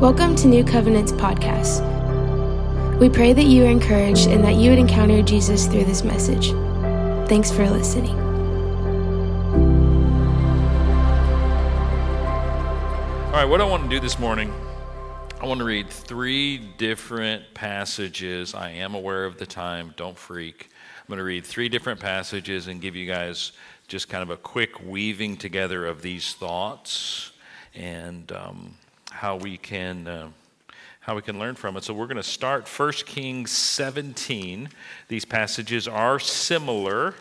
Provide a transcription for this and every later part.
Welcome to New Covenant's podcast. We pray that you are encouraged and that you would encounter Jesus through this message. Thanks for listening. All right, what I want to do this morning, I want to read three different passages. I am aware of the time, don't freak. I'm going to read three different passages and give you guys just kind of a quick weaving together of these thoughts and um, how we can. Uh, how we can learn from it. So we're going to start 1 Kings 17. These passages are similar,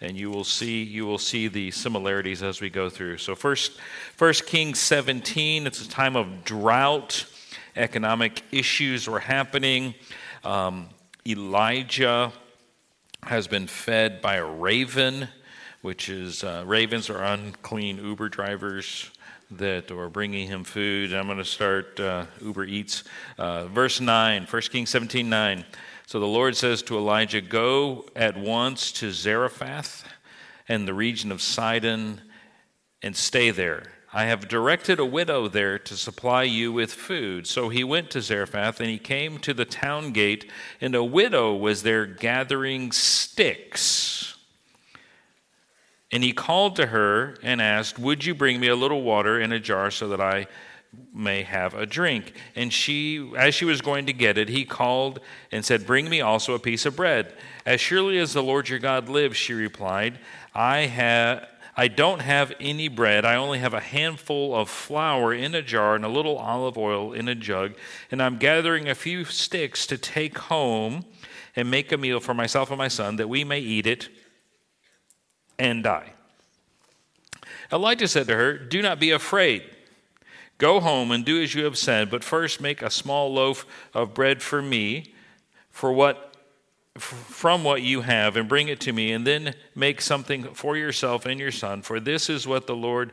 and you will see you will see the similarities as we go through. So first, 1 Kings 17. It's a time of drought. Economic issues were happening. Um, Elijah has been fed by a raven, which is uh, ravens are unclean Uber drivers that were bringing him food. I'm going to start uh, Uber Eats. Uh, verse 9, 1 Kings 17 9. So the Lord says to Elijah, Go at once to Zarephath and the region of Sidon and stay there. I have directed a widow there to supply you with food. So he went to Zarephath and he came to the town gate, and a widow was there gathering sticks. And he called to her and asked, Would you bring me a little water in a jar so that I may have a drink? And she, as she was going to get it, he called and said, Bring me also a piece of bread. As surely as the Lord your God lives, she replied, I have. I don't have any bread. I only have a handful of flour in a jar and a little olive oil in a jug. And I'm gathering a few sticks to take home and make a meal for myself and my son that we may eat it and die. Elijah said to her, Do not be afraid. Go home and do as you have said, but first make a small loaf of bread for me, for what from what you have, and bring it to me, and then make something for yourself and your son. For this is what the Lord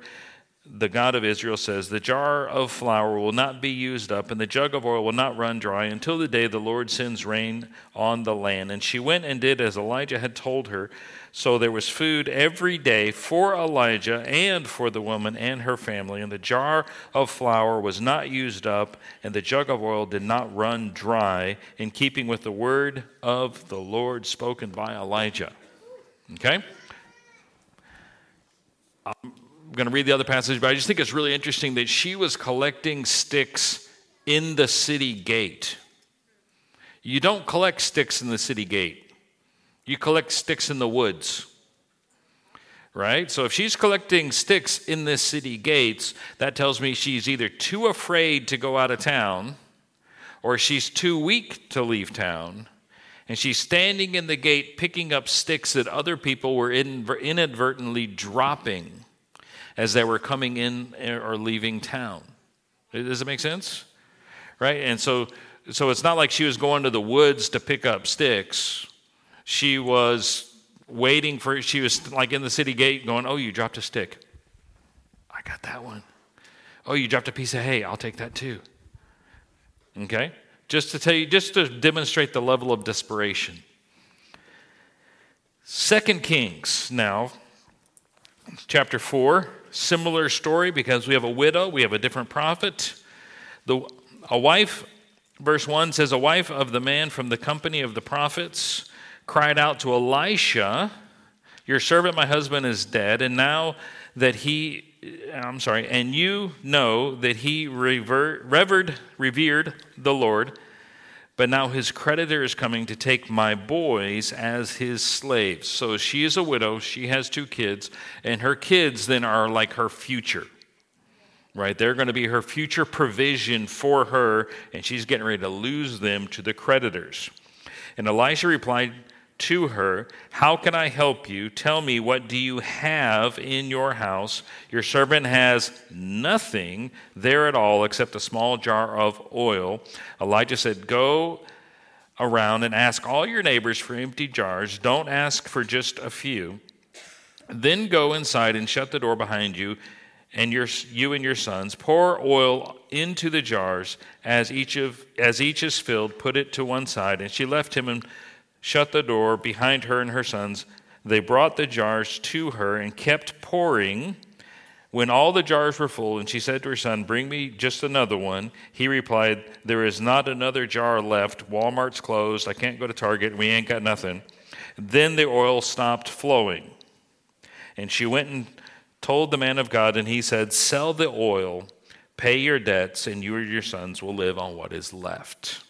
the God of Israel says, The jar of flour will not be used up, and the jug of oil will not run dry until the day the Lord sends rain on the land. And she went and did as Elijah had told her. So there was food every day for Elijah and for the woman and her family. And the jar of flour was not used up, and the jug of oil did not run dry, in keeping with the word of the Lord spoken by Elijah. Okay? Um, going to read the other passage, but I just think it's really interesting that she was collecting sticks in the city gate. You don't collect sticks in the city gate, you collect sticks in the woods. Right? So if she's collecting sticks in the city gates, that tells me she's either too afraid to go out of town or she's too weak to leave town. And she's standing in the gate picking up sticks that other people were inadvertently dropping as they were coming in eh, or leaving town. Does it make sense? Right? And so, so it's not like she was going to the woods to pick up sticks. She was waiting for, she was like in the city gate going, Oh, you dropped a stick. I got that one. Oh, you dropped a piece of hay. I'll take that too. Okay? Just to tell you, just to demonstrate the level of desperation. Second Kings now, chapter 4 similar story because we have a widow, we have a different prophet. The, a wife, verse 1 says, A wife of the man from the company of the prophets cried out to Elisha, Your servant, my husband, is dead, and now that he, I'm sorry, and you know that he revered, revered the Lord but now his creditor is coming to take my boys as his slaves. So she is a widow, she has two kids, and her kids then are like her future. Right? They're going to be her future provision for her, and she's getting ready to lose them to the creditors. And Elisha replied, to her, How can I help you? Tell me, what do you have in your house? Your servant has nothing there at all except a small jar of oil. Elijah said, Go around and ask all your neighbors for empty jars. Don't ask for just a few. Then go inside and shut the door behind you and your, you and your sons. Pour oil into the jars as each, of, as each is filled. Put it to one side. And she left him and shut the door behind her and her sons. They brought the jars to her and kept pouring When all the jars were full, and she said to her son, Bring me just another one, he replied, There is not another jar left. Walmart's closed. I can't go to Target. We ain't got nothing. Then the oil stopped flowing. And she went and told the man of God, and he said, Sell the oil, pay your debts, and you or your sons will live on what is left.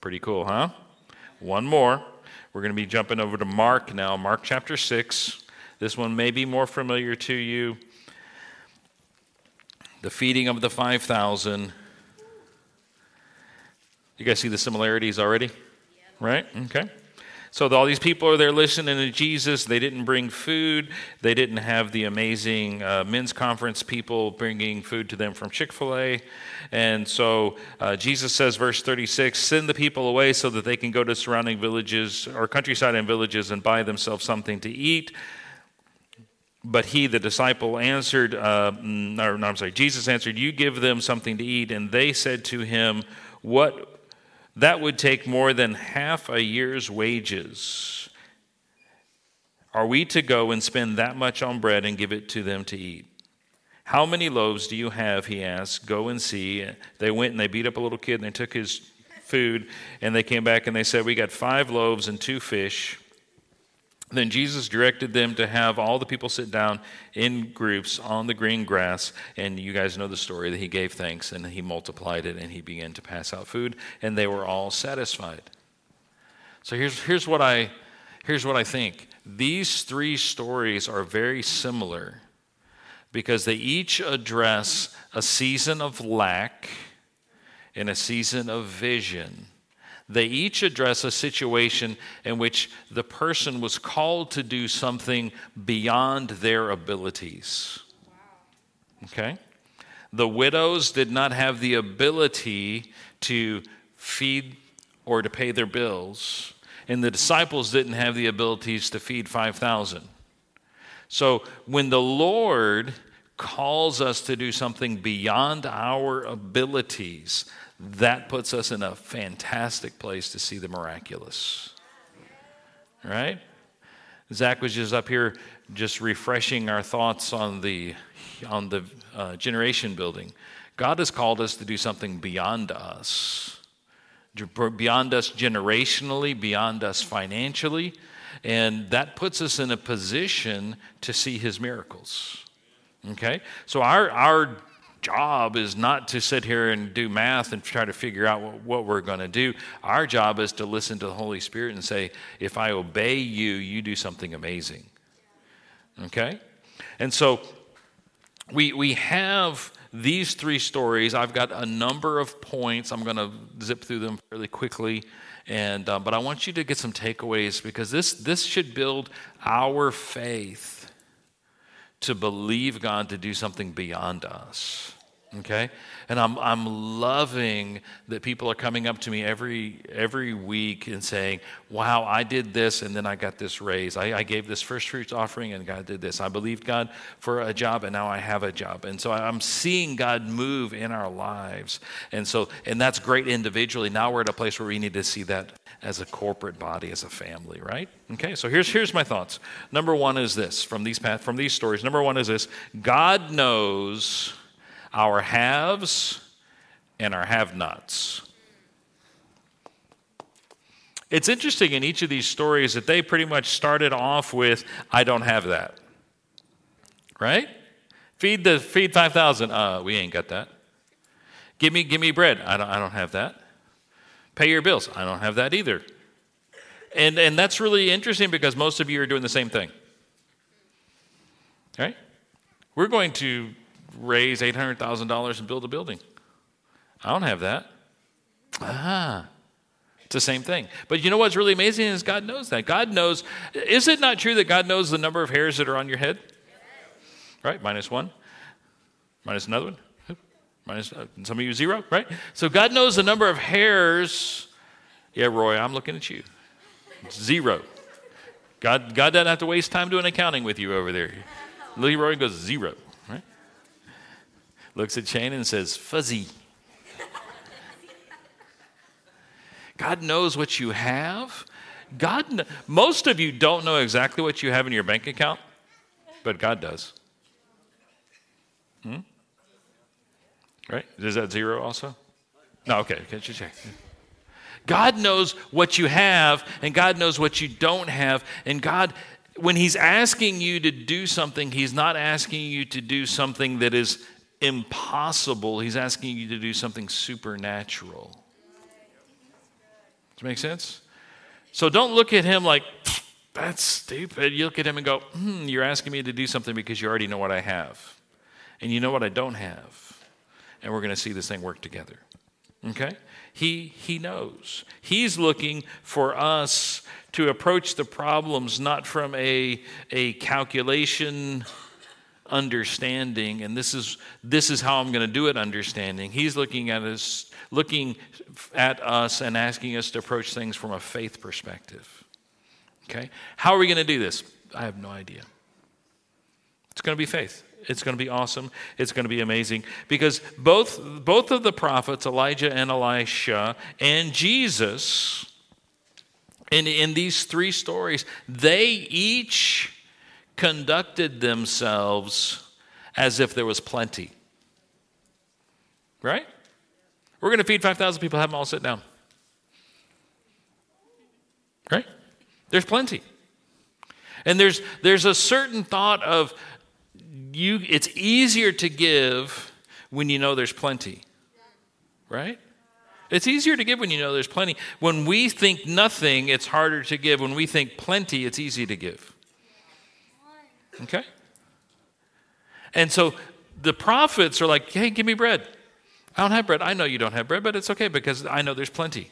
Pretty cool, huh? One more. We're going to be jumping over to Mark now, Mark chapter 6. This one may be more familiar to you the feeding of the 5,000. You guys see the similarities already? Right? Okay. So all these people are there listening to Jesus. They didn't bring food. They didn't have the amazing uh, men's conference people bringing food to them from Chick fil A. And so uh, Jesus says, verse 36 send the people away so that they can go to surrounding villages or countryside and villages and buy themselves something to eat. But he, the disciple, answered, uh, no, no, I'm sorry, Jesus answered, You give them something to eat. And they said to him, What that would take more than half a year's wages. Are we to go and spend that much on bread and give it to them to eat? How many loaves do you have? He asked. Go and see. They went and they beat up a little kid and they took his food and they came back and they said, We got five loaves and two fish. Then Jesus directed them to have all the people sit down in groups on the green grass. And you guys know the story that he gave thanks and he multiplied it and he began to pass out food, and they were all satisfied. So here's, here's, what, I, here's what I think these three stories are very similar because they each address a season of lack and a season of vision they each address a situation in which the person was called to do something beyond their abilities. Okay? The widows did not have the ability to feed or to pay their bills, and the disciples didn't have the abilities to feed 5,000. So when the Lord calls us to do something beyond our abilities, that puts us in a fantastic place to see the miraculous. Right? Zach was just up here just refreshing our thoughts on the, on the uh, generation building. God has called us to do something beyond us, beyond us generationally, beyond us financially, and that puts us in a position to see his miracles. Okay? So our, our job is not to sit here and do math and try to figure out what, what we're going to do. Our job is to listen to the Holy Spirit and say, if I obey you, you do something amazing. Okay? And so we, we have these three stories. I've got a number of points. I'm going to zip through them fairly quickly. And, uh, but I want you to get some takeaways because this, this should build our faith to believe God to do something beyond us. Okay? And I'm, I'm loving that people are coming up to me every, every week and saying, Wow, I did this and then I got this raise. I, I gave this first fruits offering and God did this. I believed God for a job and now I have a job. And so I'm seeing God move in our lives. And so, and that's great individually. Now we're at a place where we need to see that as a corporate body, as a family, right? Okay, so here's, here's my thoughts. Number one is this from these, path, from these stories. Number one is this God knows our haves and our have nots. It's interesting in each of these stories that they pretty much started off with, I don't have that. Right? Feed the feed 5,000. Uh, we ain't got that. Give me, give me bread. I don't, I don't have that. Pay your bills. I don't have that either. And, and that's really interesting because most of you are doing the same thing. Right? We're going to raise $800,000 and build a building. I don't have that. Ah, it's the same thing. But you know what's really amazing is God knows that. God knows. Is it not true that God knows the number of hairs that are on your head? Right? Minus one. Minus another one. Minus uh, some of you zero, right? So God knows the number of hairs. Yeah, Roy, I'm looking at you. Zero. God, God doesn't have to waste time doing accounting with you over there. Leroy goes zero right? looks at Shane and says, fuzzy. God knows what you have. God, most of you don't know exactly what you have in your bank account, but God does. Hmm? Right? Is that zero also? No, okay. Can't you check? God knows what you have, and God knows what you don't have. And God, when He's asking you to do something, He's not asking you to do something that is impossible. He's asking you to do something supernatural. Does that make sense? So don't look at Him like, that's stupid. You look at Him and go, hmm, you're asking me to do something because you already know what I have. And you know what I don't have. And we're going to see this thing work together. Okay? He, he knows. He's looking for us to approach the problems not from a, a calculation understanding, and this is, this is how I'm going to do it understanding. He's looking at us, looking at us and asking us to approach things from a faith perspective. Okay? How are we going to do this? I have no idea. It's going to be faith. It's going to be awesome. It's going to be amazing because both, both of the prophets, Elijah and Elisha, and Jesus, in, in these three stories, they each conducted themselves as if there was plenty. Right? We're going to feed 5,000 people, have them all sit down. Right? There's plenty. And there's, there's a certain thought of you, it's easier to give when you know there's plenty. Right? It's easier to give when you know there's plenty. When we think nothing, it's harder to give. When we think plenty, it's easy to give. Okay? And so the prophets are like, hey, give me bread. I don't have bread. I know you don't have bread, but it's okay because I know there's plenty.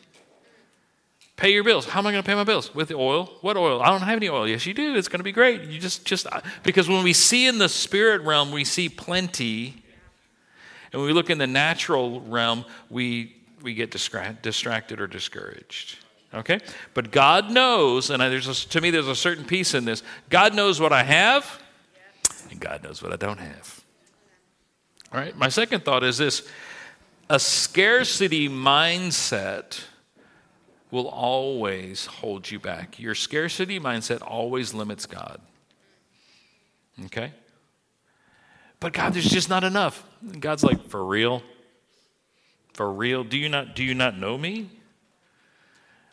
Pay your bills. How am I going to pay my bills? With oil? What oil? I don't have any oil. Yes, you do. It's going to be great. You just, just, uh, because when we see in the spirit realm, we see plenty. And when we look in the natural realm, we, we get distracted or discouraged. Okay? But God knows, and there's a, to me, there's a certain peace in this. God knows what I have, and God knows what I don't have. All right? My second thought is this a scarcity mindset will always hold you back. Your scarcity mindset always limits God. Okay? But God, there's just not enough. God's like, for real? For real? Do you not do you not know me?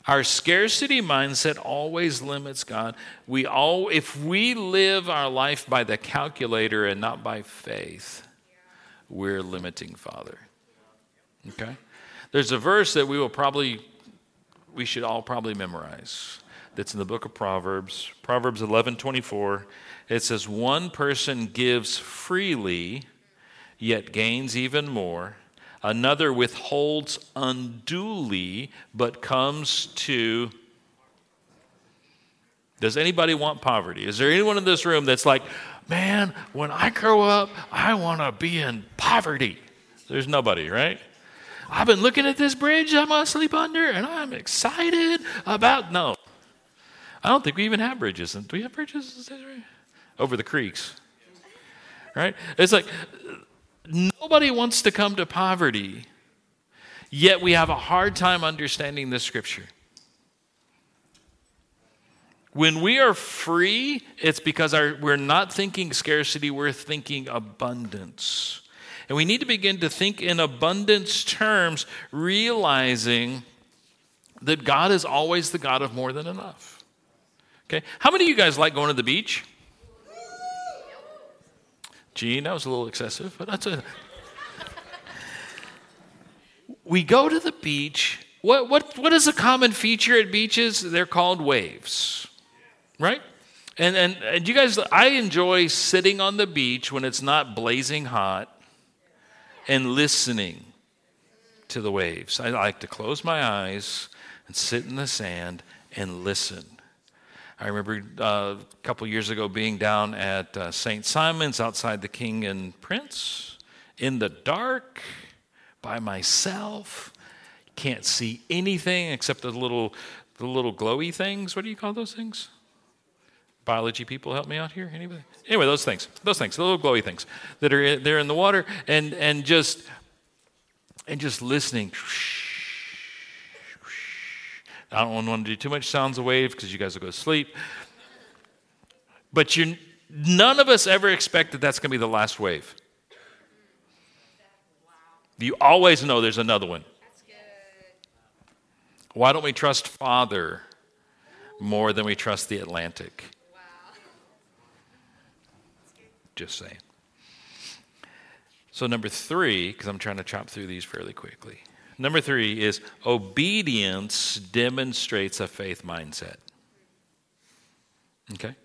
Our scarcity mindset always limits God. We all if we live our life by the calculator and not by faith, we're limiting Father. Okay? There's a verse that we will probably we should all probably memorize. That's in the book of Proverbs, Proverbs 11:24. It says one person gives freely yet gains even more Another withholds unduly, but comes to. Does anybody want poverty? Is there anyone in this room that's like, man, when I grow up, I want to be in poverty? There's nobody, right? I've been looking at this bridge I'm going to sleep under, and I'm excited about. No. I don't think we even have bridges. Do we have bridges over the creeks? Right? It's like Nobody wants to come to poverty, yet we have a hard time understanding the scripture. When we are free, it's because our, we're not thinking scarcity, we're thinking abundance. And we need to begin to think in abundance terms, realizing that God is always the God of more than enough. Okay? How many of you guys like going to the beach? Gene, that was a little excessive, but that's a. we go to the beach. What, what, what is a common feature at beaches? They're called waves, right? And, and, and you guys, I enjoy sitting on the beach when it's not blazing hot and listening to the waves. I like to close my eyes and sit in the sand and listen. I remember uh, a couple years ago being down at uh, St. Simon's outside the King and Prince in the dark by myself. Can't see anything except the little, the little glowy things. What do you call those things? Biology people, help me out here. Anybody? Anyway, those things, those things, the little glowy things that are there in the water, and and just and just listening. I don't want to do too much sounds of wave because you guys will go to sleep. But you none of us ever expect that that's going to be the last wave. You always know there's another one. Why don't we trust Father more than we trust the Atlantic? Wow. Just saying. So, number three, because I'm trying to chop through these fairly quickly. Number three is obedience demonstrates a faith mindset. Okay?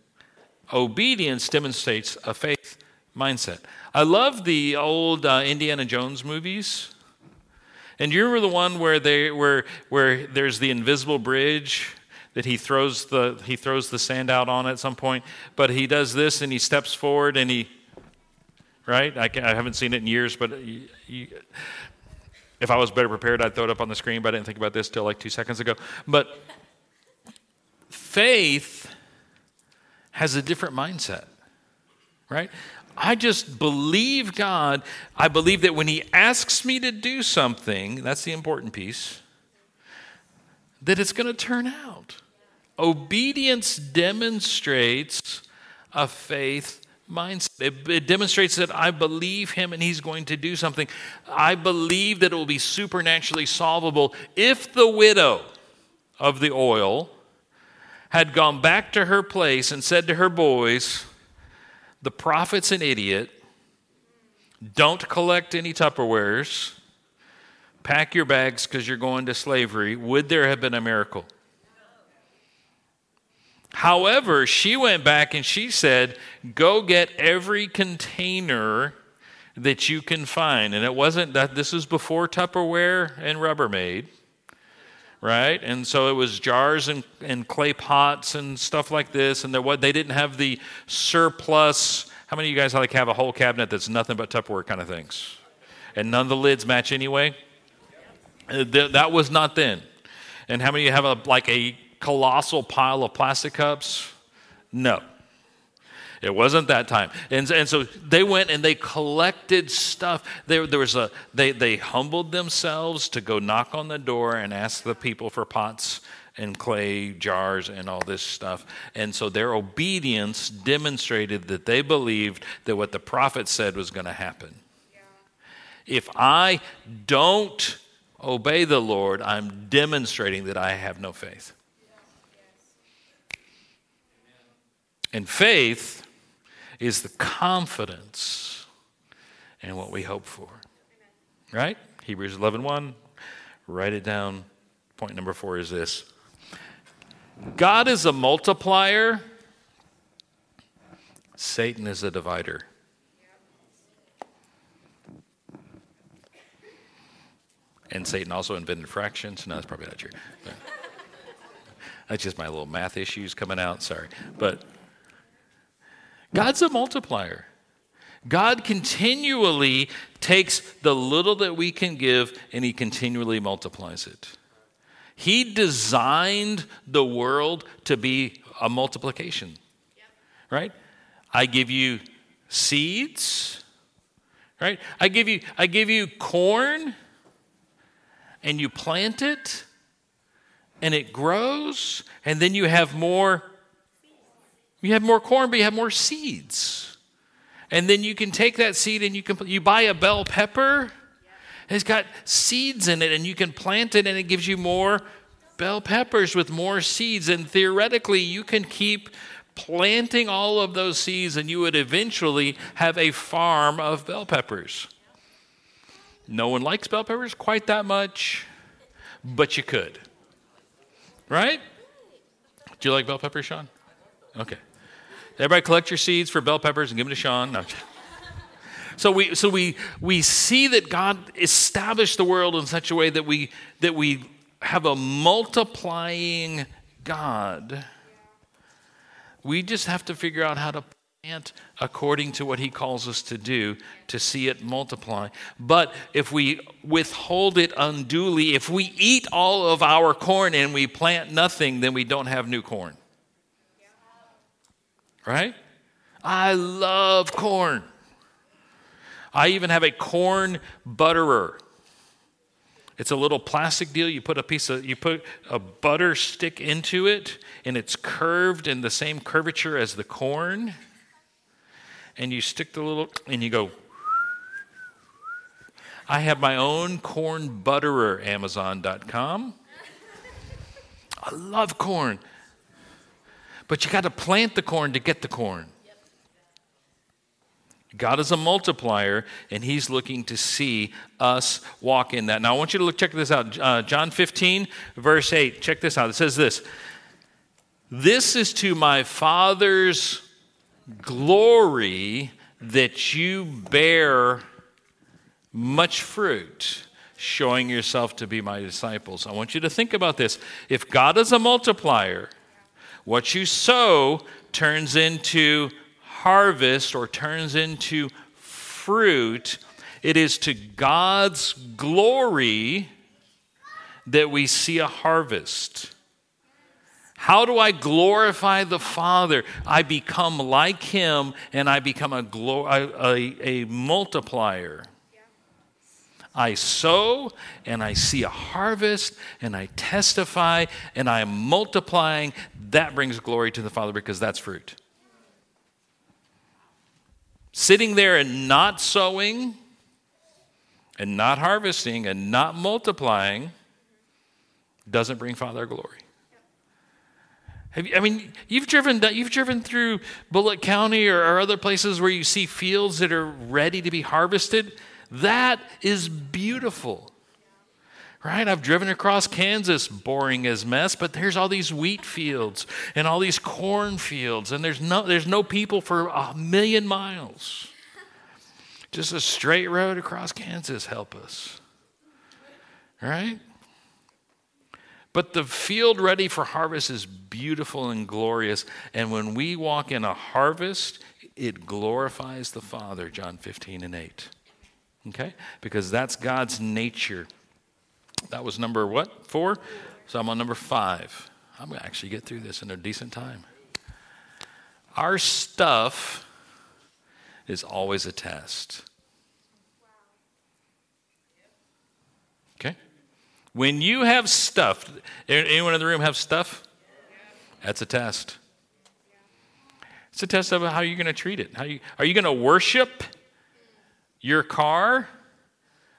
Obedience demonstrates a faith mindset. I love the old uh, Indiana Jones movies. And you remember the one where they where where there's the invisible bridge that he throws the he throws the sand out on at some point, but he does this and he steps forward and he right? I, I haven't seen it in years, but uh, you, you, if I was better prepared, I'd throw it up on the screen. But I didn't think about this till like two seconds ago. But faith has a different mindset, right? I just believe God. I believe that when He asks me to do something, that's the important piece, that it's going to turn out. Obedience demonstrates a faith mindset. It, it, demonstrates that I believe Him and He's going to do something. I believe that it will be supernaturally solvable if the widow of the oil had gone back to her place and said to her boys, the prophet's an idiot. Don't collect any Tupperwares. Pack your bags because you're going to slavery. Would there have been a miracle? However, she went back and she said, Go get every container that you can find. And it wasn't that this was before Tupperware and Rubbermaid right? And so it was jars and, and clay pots and stuff like this. And what, they didn't have the surplus. How many of you guys like have a whole cabinet that's nothing but Tupperware kind of things? And none of the lids match anyway? Uh, that was not then. And how many have a, like a colossal pile of plastic cups? No. It wasn't that time. And, and so they went and they collected stuff. There, there was a, they, they humbled themselves to go knock on the door and ask the people for pots and clay jars and all this stuff. And so their obedience demonstrated that they believed that what the prophet said was going to happen. Yeah. If I don't obey the Lord, I'm demonstrating that I have no faith. And faith is the confidence in what we hope for. Right? Hebrews 11 1. Write it down. Point number four is this God is a multiplier, Satan is a divider. And Satan also invented fractions. No, that's probably not true. That's just my little math issues coming out. Sorry. But God's a multiplier. God continually takes the little that we can give and he continually multiplies it. He designed the world to be a multiplication. Yep. Right? I give you seeds, right? I give you I give you corn and you plant it and it grows and then you have more you have more corn, but you have more seeds. And then you can take that seed and you can you buy a bell pepper. It's got seeds in it, and you can plant it, and it gives you more bell peppers with more seeds. And theoretically, you can keep planting all of those seeds, and you would eventually have a farm of bell peppers. No one likes bell peppers quite that much, but you could. Right? Do you like bell peppers, Sean? Okay. Everybody collect your seeds for bell peppers and give them to Sean. No. So we, so we, we see that God established the world in such a way that we, that we have a multiplying God. We just have to figure out how to plant according to what He calls us to do to see it multiply. But if we withhold it unduly, if we eat all of our corn and we plant nothing, then we don't have new corn right? I love corn. I even have a corn butterer. It's a little plastic deal. You put a piece of, you put a butter stick into it, and it's curved in the same curvature as the corn. And you stick the little, and you go. I have my own corn butterer, Amazon.com. I love corn. But you got to plant the corn to get the corn. God is a multiplier, and He's looking to see us walk in that. Now, I want you to look, check this out. Uh, John 15, verse 8. Check this out. It says this This is to my Father's glory that you bear much fruit, showing yourself to be my disciples. I want you to think about this. If God is a multiplier, what you sow turns into harvest or turns into fruit, it is to God's glory that we see a harvest. How do I glorify the Father? I become like Him and I become a, a, a, a multiplier. I sow and I see a harvest and I testify and I am multiplying. That brings glory to the Father because that's fruit. Sitting there and not sowing and not harvesting and not multiplying doesn't bring Father glory. You, I mean, you've driven, you've driven through Bulloch County or, or other places where you see fields that are ready to be harvested. That is beautiful. Right? I've driven across Kansas, boring as mess, but there's all these wheat fields and all these corn fields, and there's no, there's no people for a million miles. Just a straight road across Kansas, help us. Right? But the field ready for harvest is beautiful and glorious. And when we walk in a harvest, it glorifies the Father, John 15 and 8. Okay? Because that's God's nature. That was number what? Four? So I'm on number five. I'm going to actually get through this in a decent time. Our stuff is always a test. Okay? When you have stuff, anyone in the room have stuff? That's a test. It's a test of how you're going to treat it. How you, are you going to worship your car? Or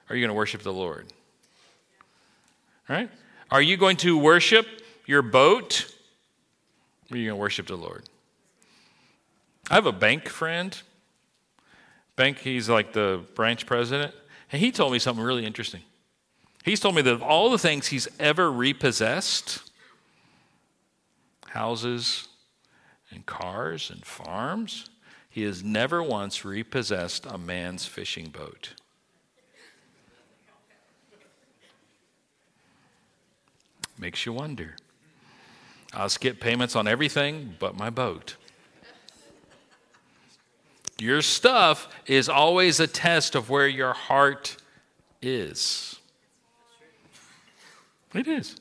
are you going to worship the Lord? Right? Are you going to worship your boat? Or are you going to worship the Lord? I have a bank friend. Bank, he's like the branch president. And he told me something really interesting. He's told me that of all the things he's ever repossessed houses and cars and farms he has never once repossessed a man's fishing boat. Makes you wonder. I'll skip payments on everything but my boat. Your stuff is always a test of where your heart is. It is.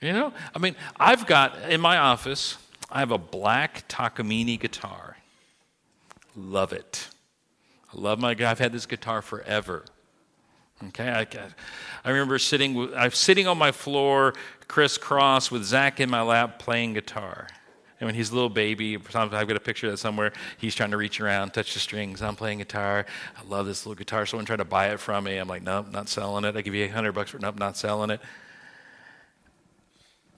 You know, I mean, I've got in my office, I have a black Takamine guitar. Love it. I love my I've had this guitar forever. Okay, I, I remember sitting, I'm sitting on my floor, crisscross with Zach in my lap playing guitar. And when he's a little baby, I've got a picture of that somewhere, he's trying to reach around, touch the strings. I'm playing guitar. I love this little guitar. Someone tried to buy it from me. I'm like, nope, not selling it. I give you 800 bucks for it. Nope, not selling it.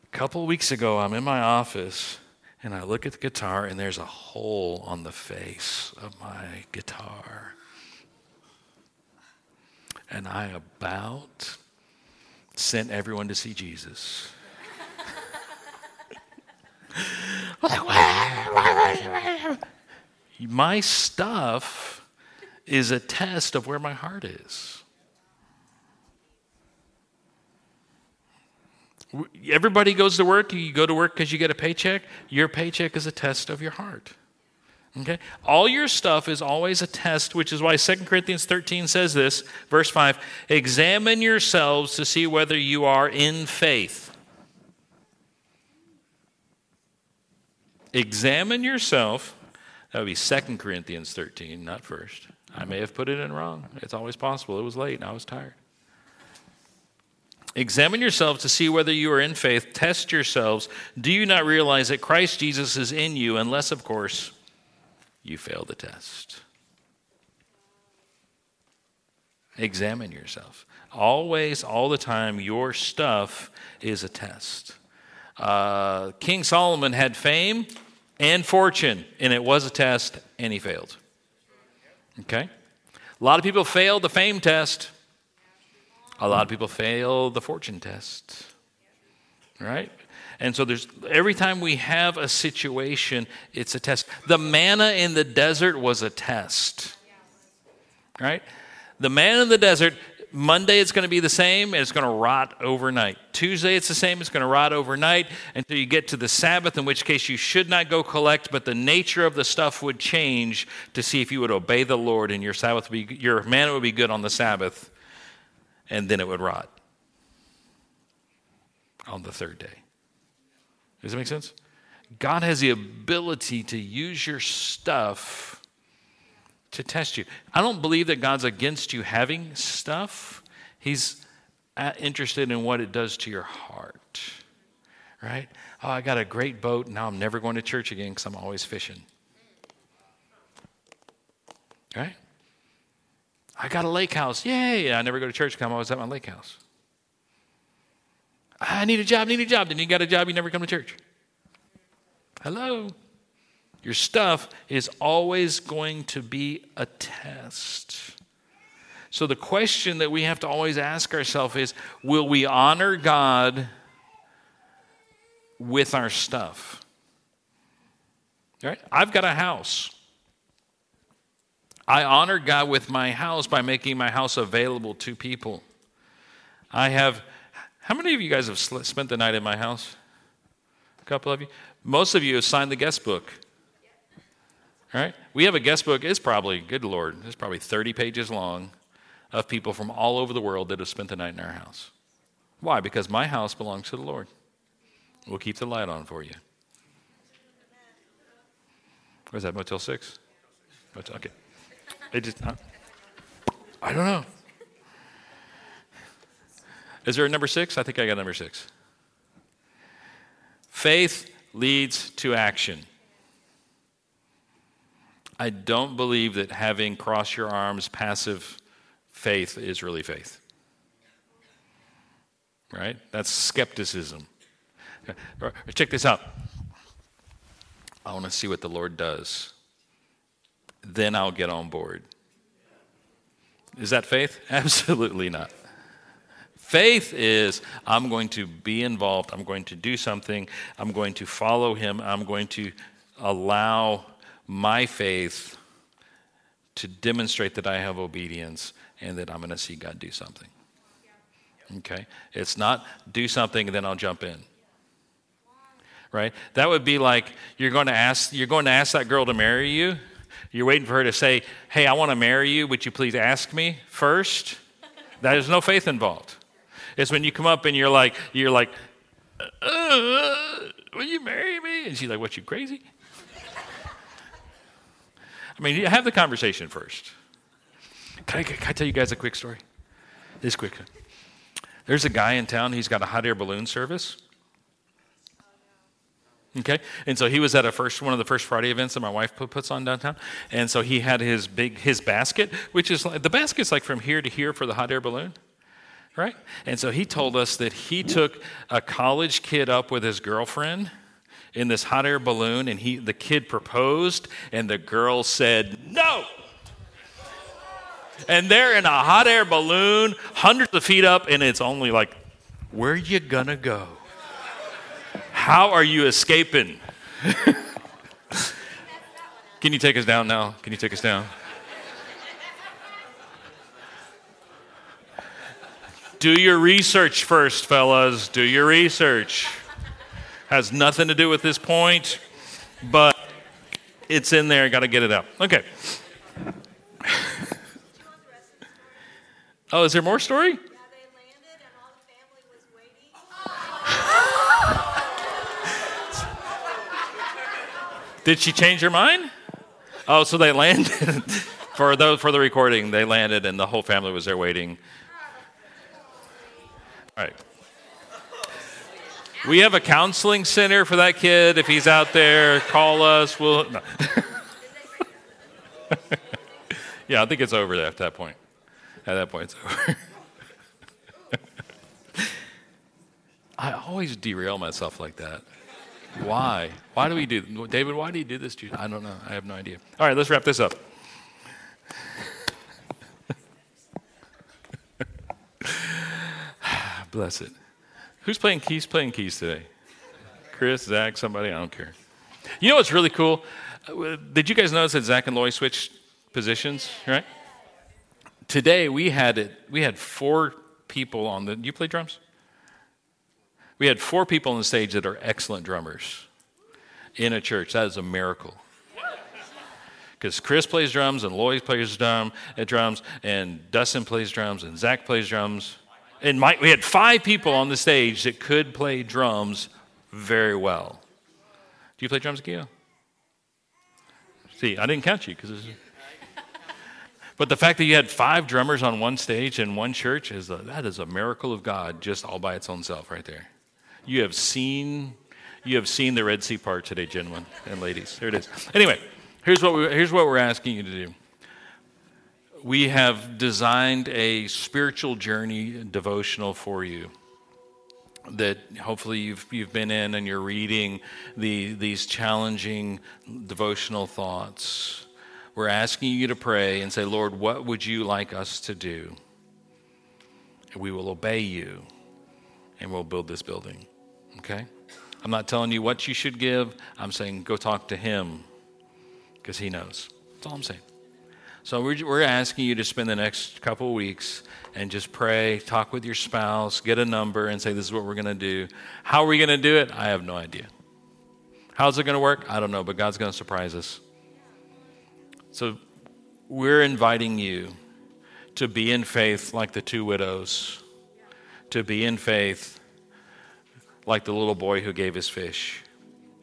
A couple weeks ago, I'm in my office and I look at the guitar and there's a hole on the face of my guitar. And I about sent everyone to see Jesus. My stuff is a test of where my heart is. Everybody goes to work. You go to work because you get a paycheck. Your paycheck is a test of your heart. Okay? All your stuff is always a test, which is why 2 Corinthians 13 says this, verse 5 Examine yourselves to see whether you are in faith. Examine yourself. That would be 2 Corinthians 13, not first. I may have put it in wrong. It's always possible. It was late and I was tired. Examine yourselves to see whether you are in faith. Test yourselves. Do you not realize that Christ Jesus is in you, unless, of course, you fail the test? Examine yourself. Always, all the time, your stuff is a test. Uh, King Solomon had fame and fortune, and it was a test, and he failed. Okay? A lot of people fail the fame test. A lot of people fail the fortune test. Right? And so there's every time we have a situation, it's a test. The manna in the desert was a test. Right? The man in the desert, Monday it's going to be the same and it's going to rot overnight. Tuesday it's the same, it's going to rot overnight until you get to the Sabbath, in which case you should not go collect, but the nature of the stuff would change to see if you would obey the Lord and your Sabbath be, your manna would be good on the Sabbath, and then it would rot on the third day. Does that make sense? God has the ability to use your stuff to test you. I don't believe that God's against you having stuff. He's uh, interested in what it does to your heart. Right? Oh, I got a great boat. Now I'm never going to church again because I'm always fishing. Right? I got a lake house. Yay. I never go to church because I'm always at my lake house. I need a job, need a job. Then you got a job, you never come to church. Hello? Your stuff is always going to be a test. So, the question that we have to always ask ourselves is will we honor God with our stuff? Right? I've got a house. I honor God with my house by making my house available to people. I have, how many of you guys have spent the night in my house? A couple of you? Most of you have signed the guest book. All right? We have a guest book. It's probably, good Lord, it's probably 30 pages long of people from all over the world that have spent the night in our house. Why? Because my house belongs to the Lord. We'll keep the light on for you. Was that Motel 6? Motel, okay. It just, huh? I don't know. Is there a number six? I think I got number six. Faith leads to action. I don't believe that having cross your arms passive faith is really faith. Right? That's skepticism. Check this out. I want to see what the Lord does. Then I'll get on board. Is that faith? Absolutely not. Faith is I'm going to be involved, I'm going to do something, I'm going to follow him, I'm going to allow my faith to demonstrate that I have obedience and that I'm going to see God do something. Okay? It's not do something and then I'll jump in. Right? That would be like you're going to ask you're going to ask that girl to marry you. You're waiting for her to say, "Hey, I want to marry you. Would you please ask me first? There's no faith involved. It's when you come up and you're like you're like, uh, "Will you marry me?" And she's like, "What you crazy?" I mean, have the conversation first. Can I, can I tell you guys a quick story? This quick. There's a guy in town, he's got a hot air balloon service. Okay, and so he was at a first one of the first Friday events that my wife puts on downtown, and so he had his big his basket, which is the basket's like from here to here for the hot air balloon, right? And so he told us that he took a college kid up with his girlfriend, in this hot air balloon, and he, the kid proposed, and the girl said, No! And they're in a hot air balloon, hundreds of feet up, and it's only like, Where you gonna go? How are you escaping? Can you take us down now? Can you take us down? Do your research first, fellas. Do your research has nothing to do with this point, but it's in there. Got to get it out. Okay. oh, is there more story? Did she change her mind? Oh, so they landed for the for the recording. They landed, and the whole family was there waiting. All right. We have a counseling center for that kid. If he's out there, call us. We'll. No. yeah, I think it's over at that point. At that point, it's over. I always derail myself like that. Why? Why do we do David, why do you do this to you? I don't know. I have no idea. All right, let's wrap this up. Bless it. Who's playing keys? Playing keys today? Chris, Zach, somebody? I don't care. You know what's really cool? Uh, did you guys notice that Zach and Loy switched positions? Right. Today we had it. We had four people on the. You play drums? We had four people on the stage that are excellent drummers in a church. That is a miracle. Because Chris plays drums and Lloyd plays drum, uh, drums and Dustin plays drums and Zach plays drums. And Mike, we had five people on the stage that could play drums very well. Do you play drums, Gio? See, I didn't count you because. But the fact that you had five drummers on one stage in one church is a, that is a miracle of God, just all by its own self, right there. You have seen, you have seen the Red Sea part today, gentlemen and ladies. Here it is. Anyway, here's what we, here's what we're asking you to do. We have designed a spiritual journey devotional for you that hopefully you've, you've been in and you're reading the, these challenging devotional thoughts. We're asking you to pray and say, Lord, what would you like us to do? And we will obey you and we'll build this building. Okay? I'm not telling you what you should give. I'm saying go talk to him because he knows. That's all I'm saying. So we're, we're asking you to spend the next couple weeks and just pray, talk with your spouse, get a number, and say, This is what we're going to do. How are we going to do it? I have no idea. How's it going to work? I don't know, but God's going to surprise us. So we're inviting you to be in faith like the two widows, to be in faith like the little boy who gave his fish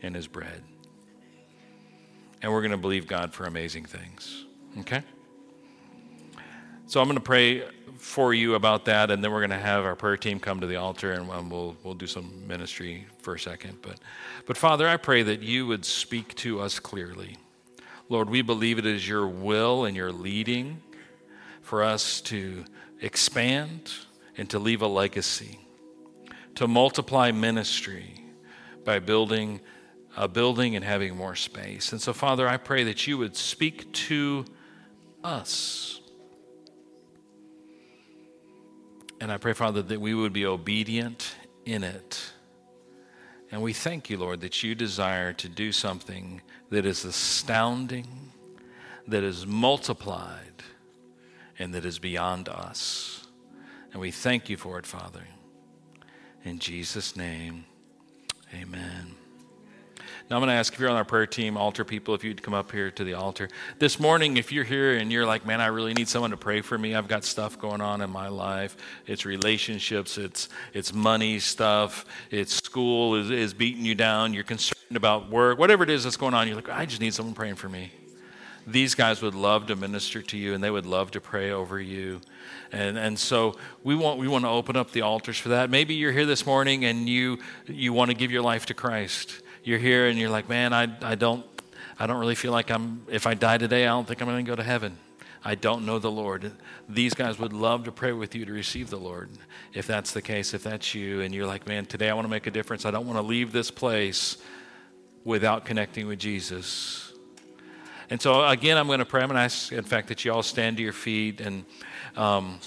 and his bread. And we're going to believe God for amazing things. Okay? So I'm going to pray for you about that, and then we're going to have our prayer team come to the altar, and um, we'll we'll do some ministry for a second. But, but Father, I pray that you would speak to us clearly. Lord, we believe it is your will and your leading for us to expand and to leave a legacy to multiply ministry by building a building and having more space. And so, Father, I pray that you would speak to us. And I pray, Father, that we would be obedient in it. And we thank you, Lord, that you desire to do something that is astounding, that is multiplied, and that is beyond us. And we thank you for it, Father. In Jesus' name, amen. Now, I'm going to ask if you're on our prayer team, altar people, if you'd come up here to the altar. This morning, if you're here and you're like, man, I really need someone to pray for me, I've got stuff going on in my life. It's relationships, it's, it's money stuff, it's school is, is beating you down, you're concerned about work, whatever it is that's going on, you're like, I just need someone praying for me. These guys would love to minister to you and they would love to pray over you. And, and so we want, we want to open up the altars for that. Maybe you're here this morning and you, you want to give your life to Christ. You're here and you're like, man, I, I, don't, I don't really feel like I'm, if I die today, I don't think I'm going to go to heaven. I don't know the Lord. These guys would love to pray with you to receive the Lord. If that's the case, if that's you, and you're like, man, today I want to make a difference. I don't want to leave this place without connecting with Jesus. And so, again, I'm going to pray. I'm going to ask, in fact, that you all stand to your feet and um,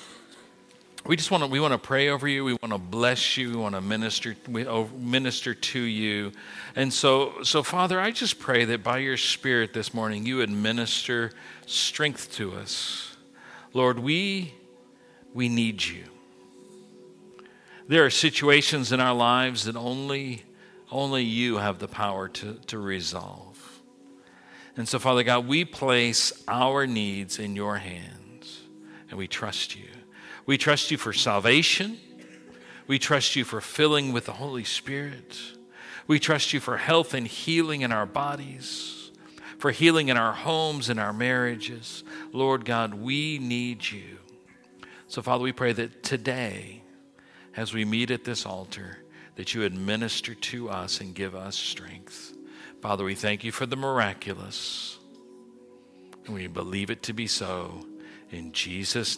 we just want to we want to pray over you. We want to bless you. We want to minister we, oh, minister to you. And so so Father, I just pray that by your Spirit this morning you would minister strength to us. Lord, we we need you. There are situations in our lives that only only you have the power to, to resolve. And so, Father God, we place our needs in your hands and we trust you. We trust you for salvation. We trust you for filling with the Holy Spirit. We trust you for health and healing in our bodies, for healing in our homes and our marriages. Lord God, we need you. So, Father, we pray that today, as we meet at this altar, that you administer to us and give us strength. Father, we thank you for the miraculous, and we believe it to be so. In Jesus'